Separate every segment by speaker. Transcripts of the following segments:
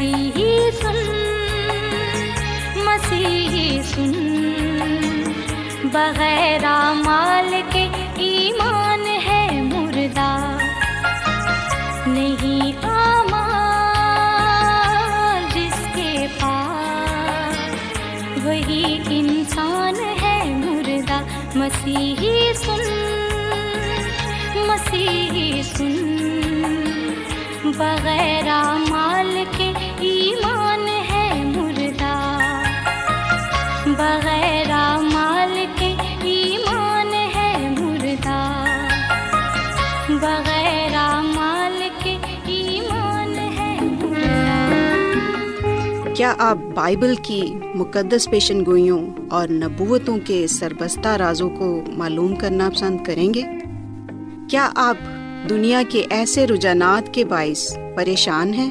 Speaker 1: مسیحی سن مسیحی سن۔ بغیر مال کے ایمان ہے مردہ۔ نہیں آما جس کے پاس، وہی انسان ہے مردہ۔ مسیحی سن مسیحی سن۔ بغیر مال ایمان ہے مردہ۔ بغیر مال کے ایمان ہے مردہ۔ بغیر مال کے ایمان ہے مردہ۔
Speaker 2: کیا آپ بائبل کی مقدس پیشن گوئیوں اور نبوتوں کے سربستہ رازوں کو معلوم کرنا پسند کریں گے؟ کیا آپ دنیا کے ایسے رجحانات کے باعث پریشان ہیں؟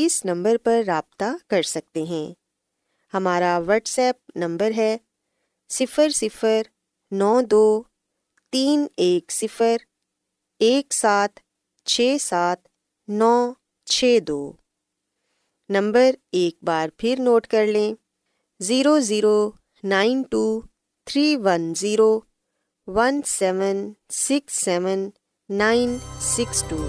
Speaker 3: اس نمبر پر رابطہ کر سکتے ہیں۔ ہمارا واٹس ایپ نمبر ہے صفر صفر نو دو تین ایک صفر ایک سات چھ سات نو چھ دو۔ نمبر ایک بار پھر نوٹ کر لیں۔ Zero zero nine two three one zero one seven six seven nine six two.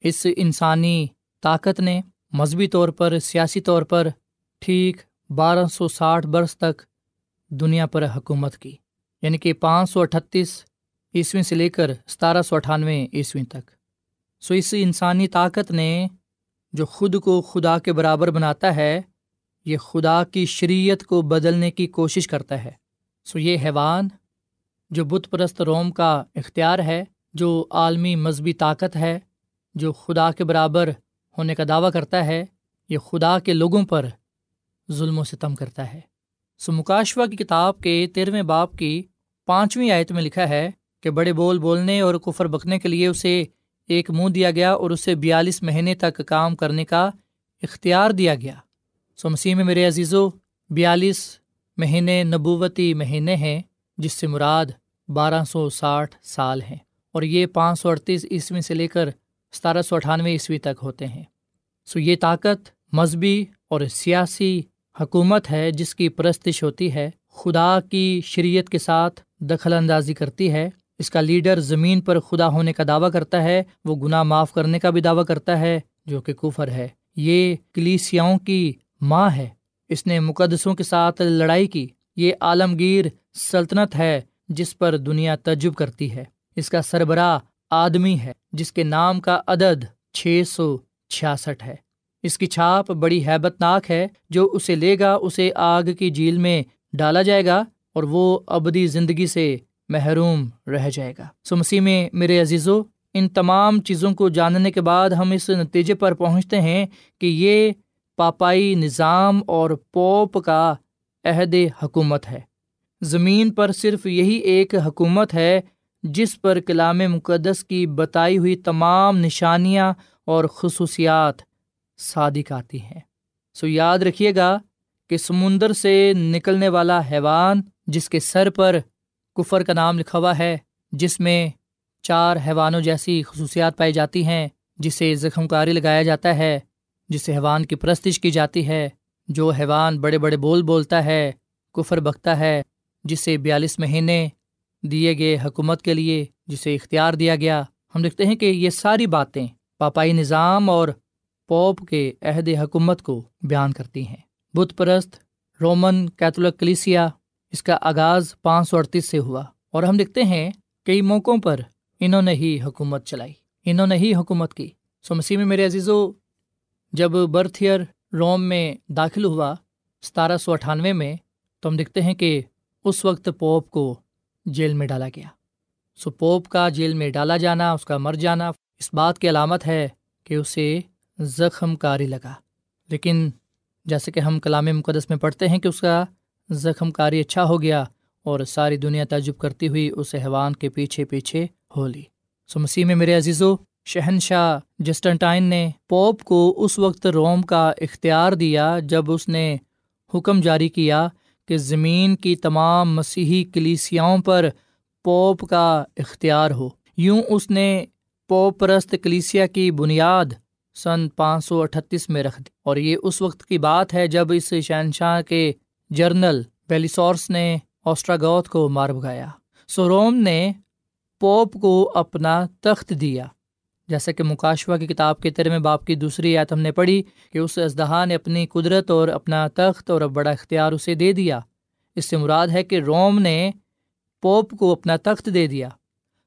Speaker 4: اس انسانی طاقت نے مذہبی طور پر، سیاسی طور پر ٹھیک بارہ سو ساٹھ برس تک دنیا پر حکومت کی یعنی کہ پانچ سو اٹھتیس عیسویں سے لے کر ستارہ سو اٹھانوے عیسویں تک۔ سو اس انسانی طاقت نے جو خود کو خدا کے برابر بناتا ہے، یہ خدا کی شریعت کو بدلنے کی کوشش کرتا ہے۔ سو یہ حیوان جو بت پرست روم کا اختیار ہے، جو عالمی مذہبی طاقت ہے جو خدا کے برابر ہونے کا دعویٰ کرتا ہے، یہ خدا کے لوگوں پر ظلم و ستم کرتا ہے۔ سو مکاشوا کی کتاب کے تیرہویں باپ کی پانچویں آیت میں لکھا ہے کہ بڑے بول بولنے اور کفر بکنے کے لیے اسے ایک منہ دیا گیا اور اسے بیالیس مہینے تک کام کرنے کا اختیار دیا گیا۔ سو مسیح میں میرے عزیزو، بیالیس مہینے نبوتی مہینے ہیں، جس سے مراد بارہ سو ساٹھ سال ہیں۔ اور یہ پانچ سو اڑتیس عیسوی سے لے کر ستارہ سو اٹھانوے عیسوی تک ہوتے ہیں۔ سو یہ طاقت مذہبی اور سیاسی حکومت ہے جس کی پرستش ہوتی ہے۔ خدا کی شریعت کے ساتھ دخل اندازی کرتی ہے۔ اس کا لیڈر زمین پر خدا ہونے کا دعویٰ کرتا ہے۔ وہ گناہ معاف کرنے کا بھی دعویٰ کرتا ہے جو کہ کفر ہے۔ یہ کلیسیاؤں کی ماں ہے۔ اس نے مقدسوں کے ساتھ لڑائی کی۔ یہ عالمگیر سلطنت ہے جس پر دنیا تجب کرتی ہے۔ اس کا سربراہ آدمی ہے، جس کے نام کا عدد چھ سو چھیاسٹھ ہے۔ اس کی چھاپ بڑی ہیبت ناک ہے، جو اسے لے گا، اسے آگ کی جھیل میں ڈالا جائے گا اور وہ ابدی زندگی سے محروم رہ جائے گا۔ سو مسیح میں، میرے عزیزو، ان تمام چیزوں کو جاننے کے بعد ہم اس نتیجے پر پہنچتے ہیں کہ یہ پاپائی نظام اور پوپ کا عہد حکومت ہے۔ زمین پر صرف یہی ایک حکومت ہے جس پر کلام مقدس کی بتائی ہوئی تمام نشانیاں اور خصوصیات صادق آتی ہیں۔ سو یاد رکھیے گا کہ سمندر سے نکلنے والا حیوان جس کے سر پر کفر کا نام لکھا ہوا ہے، جس میں چار حیوانوں جیسی خصوصیات پائی جاتی ہیں، جسے زخم کاری لگایا جاتا ہے، جسے حیوان کی پرستش کی جاتی ہے، جو حیوان بڑے بڑے بول بولتا ہے، کفر بکتا ہے، جسے بیالیس مہینے دیے گئے حکومت کے لیے جسے اختیار دیا گیا، ہم دیکھتے ہیں کہ یہ ساری باتیں پاپائی نظام اور پوپ کے عہد حکومت کو بیان کرتی ہیں۔ بت پرست رومن کیتھولک کلیسیا اس کا آغاز پانچ سو اڑتیس سے ہوا اور ہم دیکھتے ہیں کئی موقعوں پر انہوں نے ہی حکومت چلائی۔ انہوں نے ہی حکومت کی۔ سو مسیح میں میرے عزیزو، جب برتھ ایئر روم میں داخل ہوا ستارہ سو اٹھانوے میں، تو ہم دیکھتے ہیں کہ اس وقت پوپ کو جیل میں ڈالا گیا۔ سو پوپ کا جیل میں ڈالا جانا، اس کا مر جانا اس بات کی علامت ہے کہ اسے زخم کاری لگا۔ لیکن جیسے کہ ہم کلام مقدس میں پڑھتے ہیں کہ اس کا زخم کاری اچھا ہو گیا اور ساری دنیا تعجب کرتی ہوئی اس حیوان کے پیچھے پیچھے ہو لی۔ سو مسیح میں میرے عزیزو، شہنشاہ جسٹنٹائن نے پوپ کو اس وقت روم کا اختیار دیا جب اس نے حکم جاری کیا کہ زمین کی تمام مسیحی کلیسیاؤں پر پوپ کا اختیار ہو۔ یوں اس نے پوپ پرست کلیسیا کی بنیاد سن پانچ سو اٹھتیس میں رکھ دی۔ اور یہ اس وقت کی بات ہے جب اس شہنشاہ کے جرنل بیلیسورس نے آسٹراگوت کو مار بگایا سو روم نے پوپ کو اپنا تخت دیا۔ جیسا کہ مکاشوا کی کتاب کے ترم باپ کی دوسری آیت ہم نے پڑھی کہ اس اژدہا نے اپنی قدرت اور اپنا تخت اور بڑا اختیار اسے دے دیا۔ اس سے مراد ہے کہ روم نے پوپ کو اپنا تخت دے دیا۔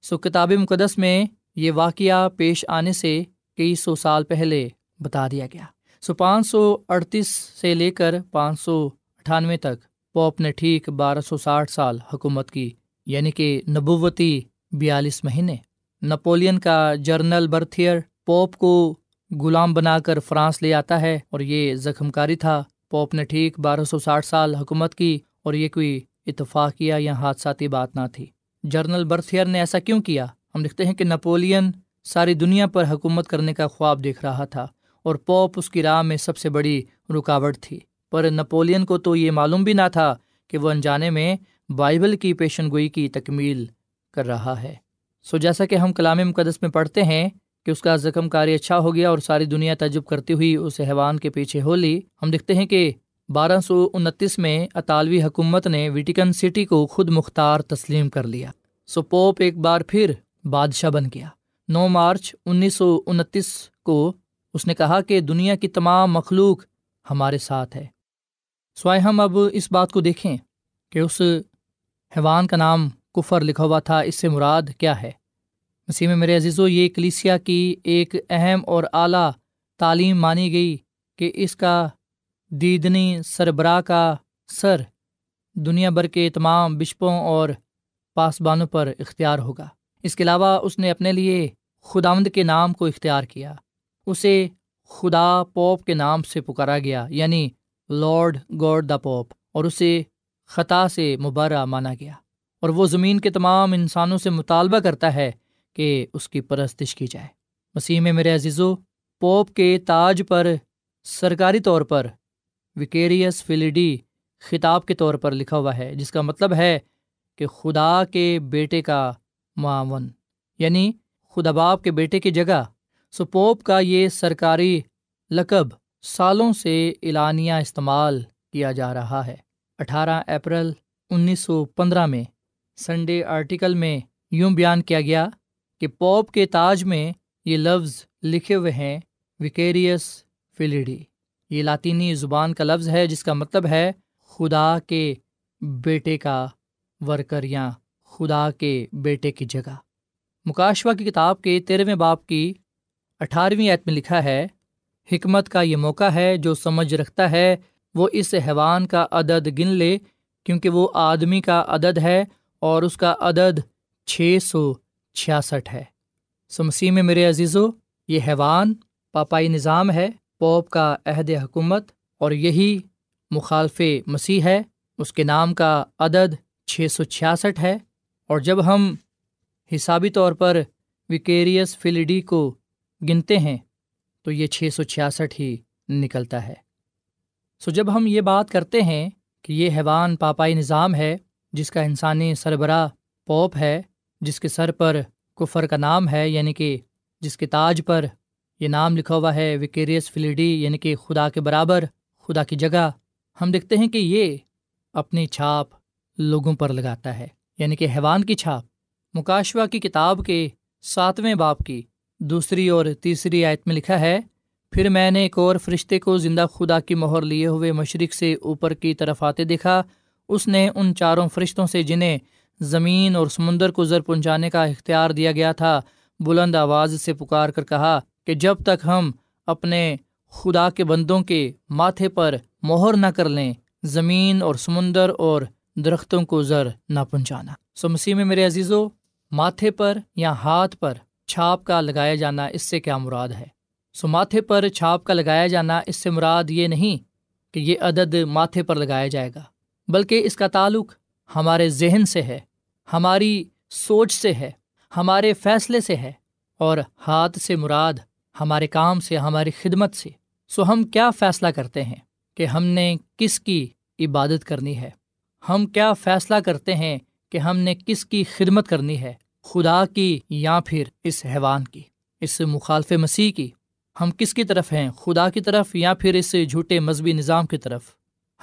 Speaker 4: سو کتاب مقدس میں یہ واقعہ پیش آنے سے کئی سو سال پہلے بتا دیا گیا۔ سو پانچ سو اڑتیس سے لے کر پانچ سو اٹھانوے تک پوپ نے ٹھیک بارہ سو ساٹھ سال حکومت کی یعنی کہ نبوتی بیالیس مہینے۔ نپولین کا جرنل برتھیئر پوپ کو غلام بنا کر فرانس لے آتا ہے اور یہ زخم کاری تھا۔ پوپ نے ٹھیک بارہ سو ساٹھ سال حکومت کی اور یہ کوئی اتفاقیہ یا حادثاتی بات نہ تھی۔ جرنل برتھیئر نے ایسا کیوں کیا؟ ہم دیکھتے ہیں کہ نپولین ساری دنیا پر حکومت کرنے کا خواب دیکھ رہا تھا اور پوپ اس کی راہ میں سب سے بڑی رکاوٹ تھی۔ پر نپولین کو تو یہ معلوم بھی نہ تھا کہ وہ انجانے میں بائبل کی پیشن گوئی کی تکمیل کر رہا ہے۔ سو جیسا کہ ہم کلام مقدس میں پڑھتے ہیں کہ اس کا زخم کاری اچھا ہو گیا اور ساری دنیا تجب کرتی ہوئی اس حیوان کے پیچھے ہو لی، ہم دیکھتے ہیں کہ بارہ سو انتیس میں اطالوی حکومت نے ویٹیکن سٹی کو خود مختار تسلیم کر لیا۔ سو پوپ ایک بار پھر بادشاہ بن گیا۔ نو مارچ انیس سو انتیس کو اس نے کہا کہ دنیا کی تمام مخلوق ہمارے ساتھ ہے۔ سوائے ہم اب اس بات کو دیکھیں کہ اس حیوان کا نام کفر لکھا ہوا تھا، اس سے مراد کیا ہے؟ مسیح میں میرے عزیز و یہ کلیسیا کی ایک اہم اور اعلیٰ تعلیم مانی گئی کہ اس کا دیدنی سربراہ کا سر دنیا بھر کے تمام بشپوں اور پاسبانوں پر اختیار ہوگا۔ اس کے علاوہ، اس نے اپنے لیے خداوند کے نام کو اختیار کیا۔ اسے خدا پوپ کے نام سے پکارا گیا یعنی لارڈ گوڈ دا پوپ، اور اسے خطا سے مبارہ مانا گیا۔ اور وہ زمین کے تمام انسانوں سے مطالبہ کرتا ہے کہ اس کی پرستش کی جائے۔ مسیح میں میرے عزیزو، پوپ کے تاج پر سرکاری طور پر وکیریس فلیڈی خطاب کے طور پر لکھا ہوا ہے، جس کا مطلب ہے کہ خدا کے بیٹے کا معاون یعنی خدا باپ کے بیٹے کی جگہ۔ سو پوپ کا یہ سرکاری لقب سالوں سے اعلانیہ استعمال کیا جا رہا ہے۔ اٹھارہ اپریل انیس سو پندرہ میں سنڈے آرٹیکل میں یوں بیان کیا گیا کہ پوپ کے تاج میں یہ لفظ لکھے ہوئے ہیں وکیریس فلیڈی یہ لاطینی زبان کا لفظ ہے جس کا مطلب ہے خدا کے بیٹے کا ورکر یا خدا کے بیٹے کی جگہ۔ مکاشوا کی کتاب کے تیرہویں باپ کی اٹھارہویں ایت میں لکھا ہے، حکمت کا یہ موقع ہے جو سمجھ رکھتا ہے، وہ اس حیوان کا عدد گن لے، کیونکہ وہ آدمی کا عدد ہے اور اس کا عدد چھ سو چھیاسٹھ ہے۔ سمسی میں میرے عزیزو، یہ حیوان پاپائی نظام ہے۔ پوپ کا عہد حکومت اور یہی مخالف مسیح ہے۔ اس کے نام کا عدد چھ سو چھیاسٹھ ہے۔ اور جب ہم حسابی طور پر وکیریس فلڈی کو گنتے ہیں، تو یہ چھ سو چھیاسٹھ ہی نکلتا ہے۔ سو جب ہم یہ بات کرتے ہیں کہ یہ حیوان پاپائی نظام ہے جس کا انسانی سربراہ پوپ ہے، جس کے سر پر کفر کا نام ہے یعنی کہ جس کے تاج پر یہ نام لکھا ہوا ہے وکیریس فلیڈی یعنی کہ خدا کے برابر، خدا کی جگہ، ہم دیکھتے ہیں کہ یہ اپنی چھاپ لوگوں پر لگاتا ہے یعنی کہ حیوان کی چھاپ۔ مکاشوا کی کتاب کے ساتویں باپ کی دوسری اور تیسری آیت میں لکھا ہے، پھر میں نے ایک اور فرشتے کو زندہ خدا کی مہر لیے ہوئے مشرق سے اوپر کی طرف آتے دیکھا اس نے ان چاروں فرشتوں سے جنہیں زمین اور سمندر کو زر پہنچانے کا اختیار دیا گیا تھا، بلند آواز سے پکار کر کہا کہ جب تک ہم اپنے خدا کے بندوں کے ماتھے پر مہر نہ کر لیں، زمین اور سمندر اور درختوں کو زر نہ پہنچانا سو مسیح میں میرے عزیزو، ماتھے پر یا ہاتھ پر چھاپ کا لگایا جانا اس سے کیا مراد ہے؟ سو ماتھے پر چھاپ کا لگایا جانا اس سے مراد یہ نہیں کہ یہ عدد ماتھے پر لگایا جائے گا۔ بلکہ اس کا تعلق ہمارے ذہن سے ہے، ہماری سوچ سے ہے، ہمارے فیصلے سے ہے، اور ہاتھ سے مراد ہمارے کام سے، ہماری خدمت سے۔ سو ہم کیا فیصلہ کرتے ہیں کہ ہم نے کس کی عبادت کرنی ہے؟ ہم کیا فیصلہ کرتے ہیں کہ ہم نے کس کی خدمت کرنی ہے؟ خدا کی یا پھر اس حیوان کی، اس مخالف مسیح کی؟ ہم کس کی طرف ہیں؟ خدا کی طرف یا پھر اس جھوٹے مذہبی نظام کی طرف؟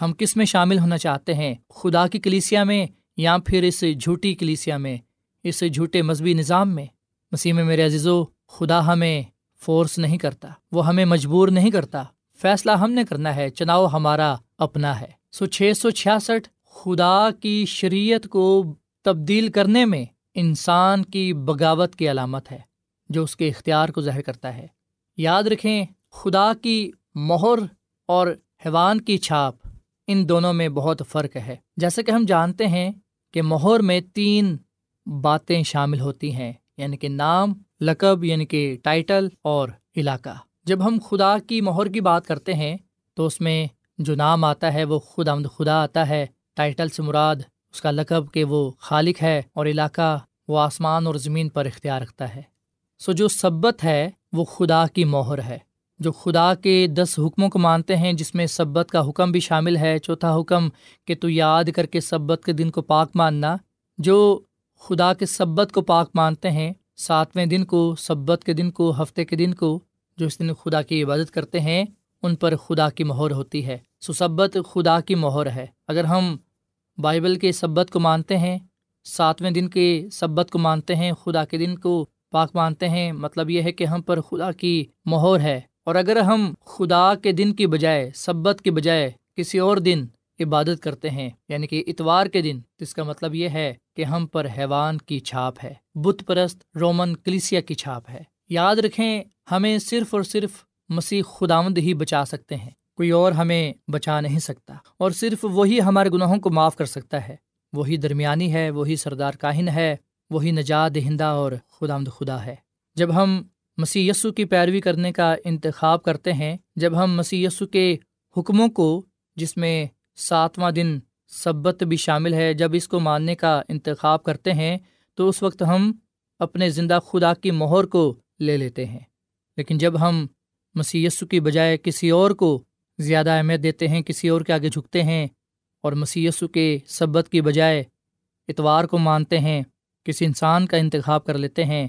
Speaker 4: ہم کس میں شامل ہونا چاہتے ہیں، خدا کی کلیسیا میں یا پھر اس جھوٹی کلیسیا میں، اس جھوٹے مذہبی نظام میں؟ مسیح میں میرے عزیزو، خدا ہمیں فورس نہیں کرتا، وہ ہمیں مجبور نہیں کرتا، فیصلہ ہم نے کرنا ہے، چناؤ ہمارا اپنا ہے۔ سو چھ سو چھیاسٹھ، خدا کی شریعت کو تبدیل کرنے میں انسان کی بغاوت کی علامت ہے، جو اس کے اختیار کو ظاہر کرتا ہے۔ یاد رکھیں، خدا کی مہر اور حیوان کی چھاپ ان دونوں میں بہت فرق ہے۔ جیسے کہ ہم جانتے ہیں کہ مہر میں تین باتیں شامل ہوتی ہیں یعنی کہ نام، لقب یعنی کہ ٹائٹل اور علاقہ۔ جب ہم خدا کی مہر کی بات کرتے ہیں، تو اس میں جو نام آتا ہے، وہ خدا آمد خدا آتا ہے۔ ٹائٹل سے مراد اس کا لقب کہ وہ خالق ہے اور علاقہ وہ آسمان اور زمین پر اختیار رکھتا ہے۔ سو جو سبت ہے، وہ خدا کی مہر ہے۔ جو خدا کے دس حکموں کو مانتے ہیں، جس میں سبت کا حکم بھی شامل ہے، چوتھا حکم کہ تو یاد کر کے سبت کے دن کو پاک ماننا، جو خدا کے سبت کو پاک مانتے ہیں، ساتویں دن کو، سبت کے دن کو، ہفتے کے دن کو، جو اس دن خدا کی عبادت کرتے ہیں، ان پر خدا کی مہر ہوتی ہے۔ سو خدا کی مہر ہے۔ اگر ہم بائبل کے سبت کو مانتے ہیں، ساتویں دن کے سبت کو مانتے ہیں، خدا کے دن کو پاک مانتے ہیں مطلب یہ ہے کہ ہم پر خدا کی مہور ہے۔ اور اگر ہم خدا کے دن کی بجائے، سبت کی بجائے کسی اور دن عبادت کرتے ہیں یعنی کہ اتوار کے دن، تو اس کا مطلب یہ ہے کہ ہم پر حیوان کی چھاپ ہے، بت پرست رومن کلیسیا کی چھاپ ہے۔ یاد رکھیں، ہمیں صرف اور صرف مسیح خداوند ہی بچا سکتے ہیں، کوئی اور ہمیں بچا نہیں سکتا۔ اور صرف وہی ہمارے گناہوں کو معاف کر سکتا ہے۔ وہی درمیانی ہے، وہی سردار کاہن ہے، وہی نجات دہندہ اور خدا مد خدا ہے۔ جب ہم مسی یسو کی پیروی کرنے کا انتخاب کرتے ہیں، جب ہم مسی یسو کے حکموں کو، جس میں ساتواں دن سبت بھی شامل ہے، جب اس کو ماننے کا انتخاب کرتے ہیں، تو اس وقت ہم اپنے زندہ خدا کی مہر کو لے لیتے ہیں۔ لیکن جب ہم مسی یسو کی بجائے کسی اور کو زیادہ اہمیت دیتے ہیں، کسی اور کے آگے جھکتے ہیں، اور مسی یسو کے سبت کی بجائے اتوار کو مانتے ہیں، کسی انسان کا انتخاب کر لیتے ہیں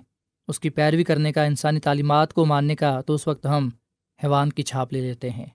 Speaker 4: اس کی پیروی کرنے کا، انسانی تعلیمات کو ماننے کا تو اس وقت ہم حیوان کی چھاپ لے لیتے ہیں۔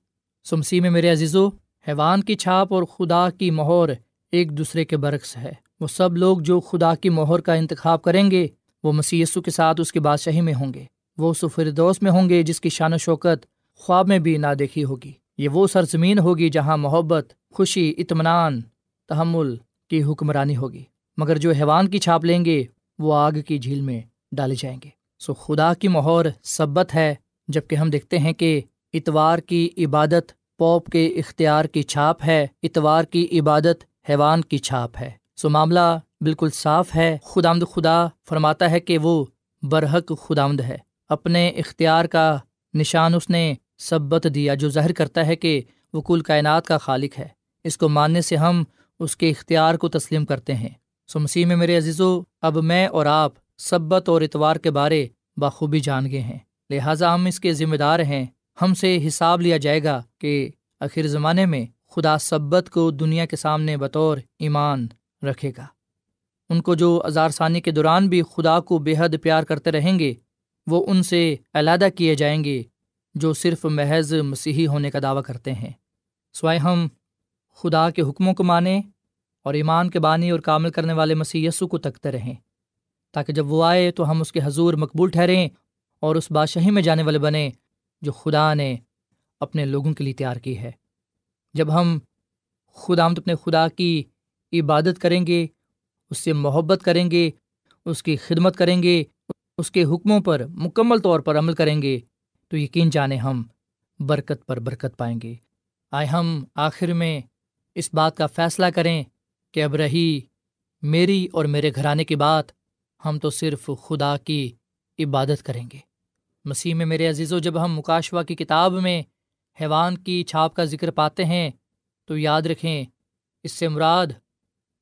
Speaker 4: سمسی میں میرے عزیزو، حیوان کی چھاپ اور خدا کی مہور ایک دوسرے کے برعکس ہے۔ وہ سب لوگ جو خدا کی مہر کا انتخاب کریں گے، وہ مسی کے ساتھ اس کی بادشاہی میں ہوں گے۔ وہ سفردوس میں ہوں گے جس کی شان و شوکت خواب میں بھی نہ دیکھی ہوگی۔ یہ وہ سرزمین ہوگی جہاں محبت، خوشی، اطمینان، تحمل کی حکمرانی ہوگی۔ مگر جو حیوان کی چھاپ لیں گے، وہ آگ کی جھیل میں ڈالے جائیں گے۔ سو خدا کی مہور سبت ہے جبکہ ہم دیکھتے ہیں کہ اتوار کی عبادت پوپ کے اختیار کی چھاپ ہے، اتوار کی عبادت حیوان کی چھاپ ہے۔ سو معاملہ بالکل صاف ہے۔ خدامد خدا فرماتا ہے کہ وہ برحق خدامد ہے۔ اپنے اختیار کا نشان اس نے سبت دیا جو ظاہر کرتا ہے کہ وہ کل کائنات کا خالق ہے۔ اس کو ماننے سے ہم اس کے اختیار کو تسلیم کرتے ہیں۔ سو مسیح میں میرے عزیزو، اب میں اور آپ سبت اور اتوار کے بارے بخوبی جان گئے ہیں۔ لہٰذا ہم اس کے ذمہ دار ہیں۔ ہم سے حساب لیا جائے گا کہ آخر زمانے میں خدا سبت کو دنیا کے سامنے بطور ایمان رکھے گا۔ ان کو جو اظہار ثانی کے دوران بھی خدا کو بے حد پیار کرتے رہیں گے، وہ ان سے علیحدہ کیے جائیں گے جو صرف محض مسیحی ہونے کا دعویٰ کرتے ہیں۔ سوائے ہم، خدا کے حکموں کو مانیں اور ایمان کے بانی اور کامل کرنے والے مسیح یسو کو تکتے رہیں۔ تاکہ جب وہ آئے تو ہم اس کے حضور مقبول ٹھہریں اور اس بادشاہی میں جانے والے بنیں جو خدا نے اپنے لوگوں کے لیے تیار کی ہے۔ جب ہم خدا آمد اپنے خدا کی عبادت کریں گے، اس سے محبت کریں گے، اس کی خدمت کریں گے، اس کے حکموں پر مکمل طور پر عمل کریں گے، تو یقین جانیں ہم برکت پر برکت پائیں گے۔ آئے ہم آخر میں اس بات کا فیصلہ کریں کہ اب رہی میری اور میرے گھرانے کی بات ہم تو صرف خدا کی عبادت کریں گے۔ مسیح میں میرے عزیز و جب ہم مکاشوا کی کتاب میں حیوان کی چھاپ کا ذکر پاتے ہیں، تو یاد رکھیں، اس سے مراد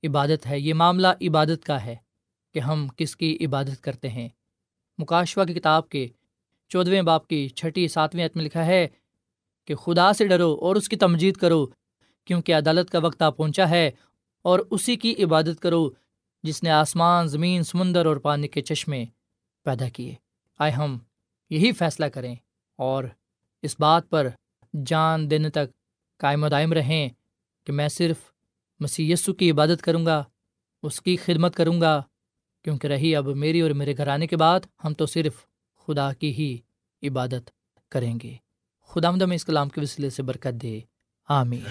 Speaker 4: عبادت ہے۔ یہ معاملہ عبادت کا ہے کہ ہم کس کی عبادت کرتے ہیں۔ مکاشوا کی کتاب کے چودھویں باپ کی چھٹی ساتویں عت میں لکھا ہے کہ خدا سے ڈرو اور اس کی تمجید کرو، کیونکہ عدالت کا وقت آ پہنچا ہے اور اسی کی عبادت کرو۔ جس نے آسمان، زمین، سمندر اور پانی کے چشمے پیدا کیے۔ آئے ہم یہی فیصلہ کریں اور اس بات پر جان دینے تک قائم و دائم رہیں کہ میں صرف مسی کی عبادت کروں گا، اس کی خدمت کروں گا، کیونکہ رہی اب میری اور میرے گھر آنے کے بعد ہم تو صرف خدا کی ہی عبادت کریں گے۔ خدا مدم اس کلام کے وسیلے سے برکت دے۔ آمین۔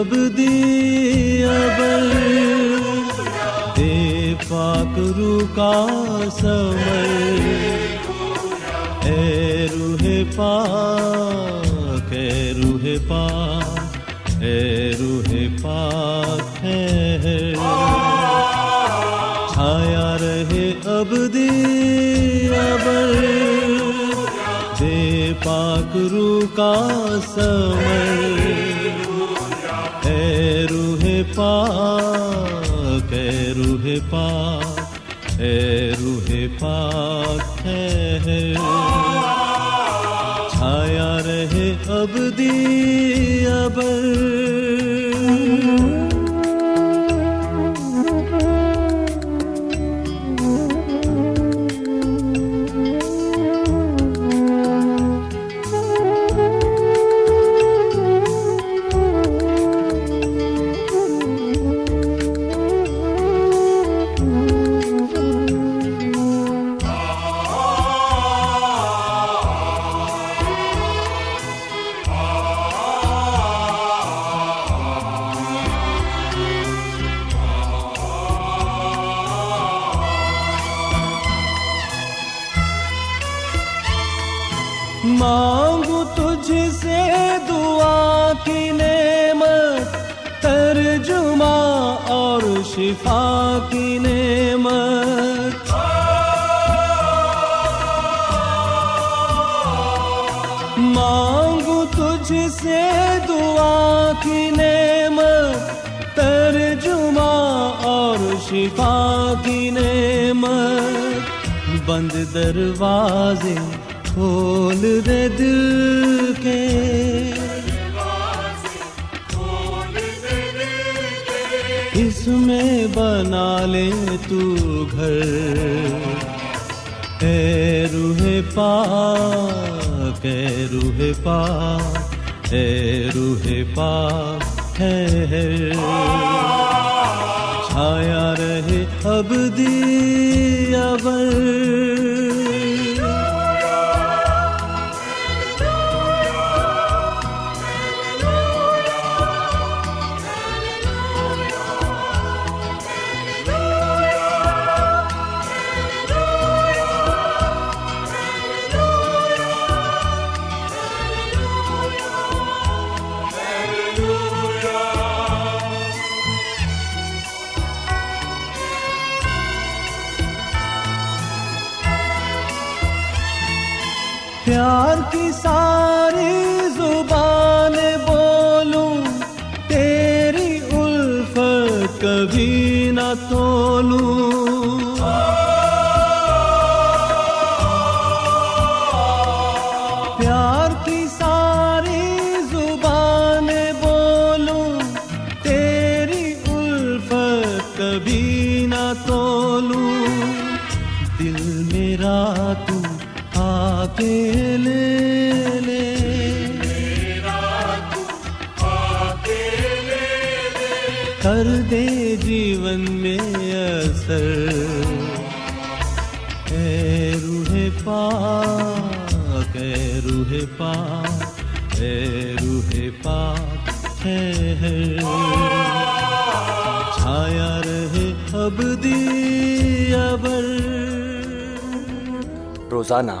Speaker 5: اب ابل دے پاک رو کا سمر۔ اے روح پاک، اے روح پاک، اے روح پاک ہے۔ چھایا رہے اب ابل دے پاک رو کا سمر۔ پاک اے روح پاک اے روح پاک ہے۔ چھایا رہے اب دی ابر بند دروازے کھول دے دل کے۔ اس میں بنا لے تو گھر۔ اے روح پا اے روح پا اے روح پا ہے چھایا رہے اب دی ابر۔ کے لے لے کر دے جیون میں اثر۔ اے روح پاک، اے روح پاک، اے روح پاک ٹھہر چھایا رہے اب ابدی ابر۔
Speaker 6: روزانہ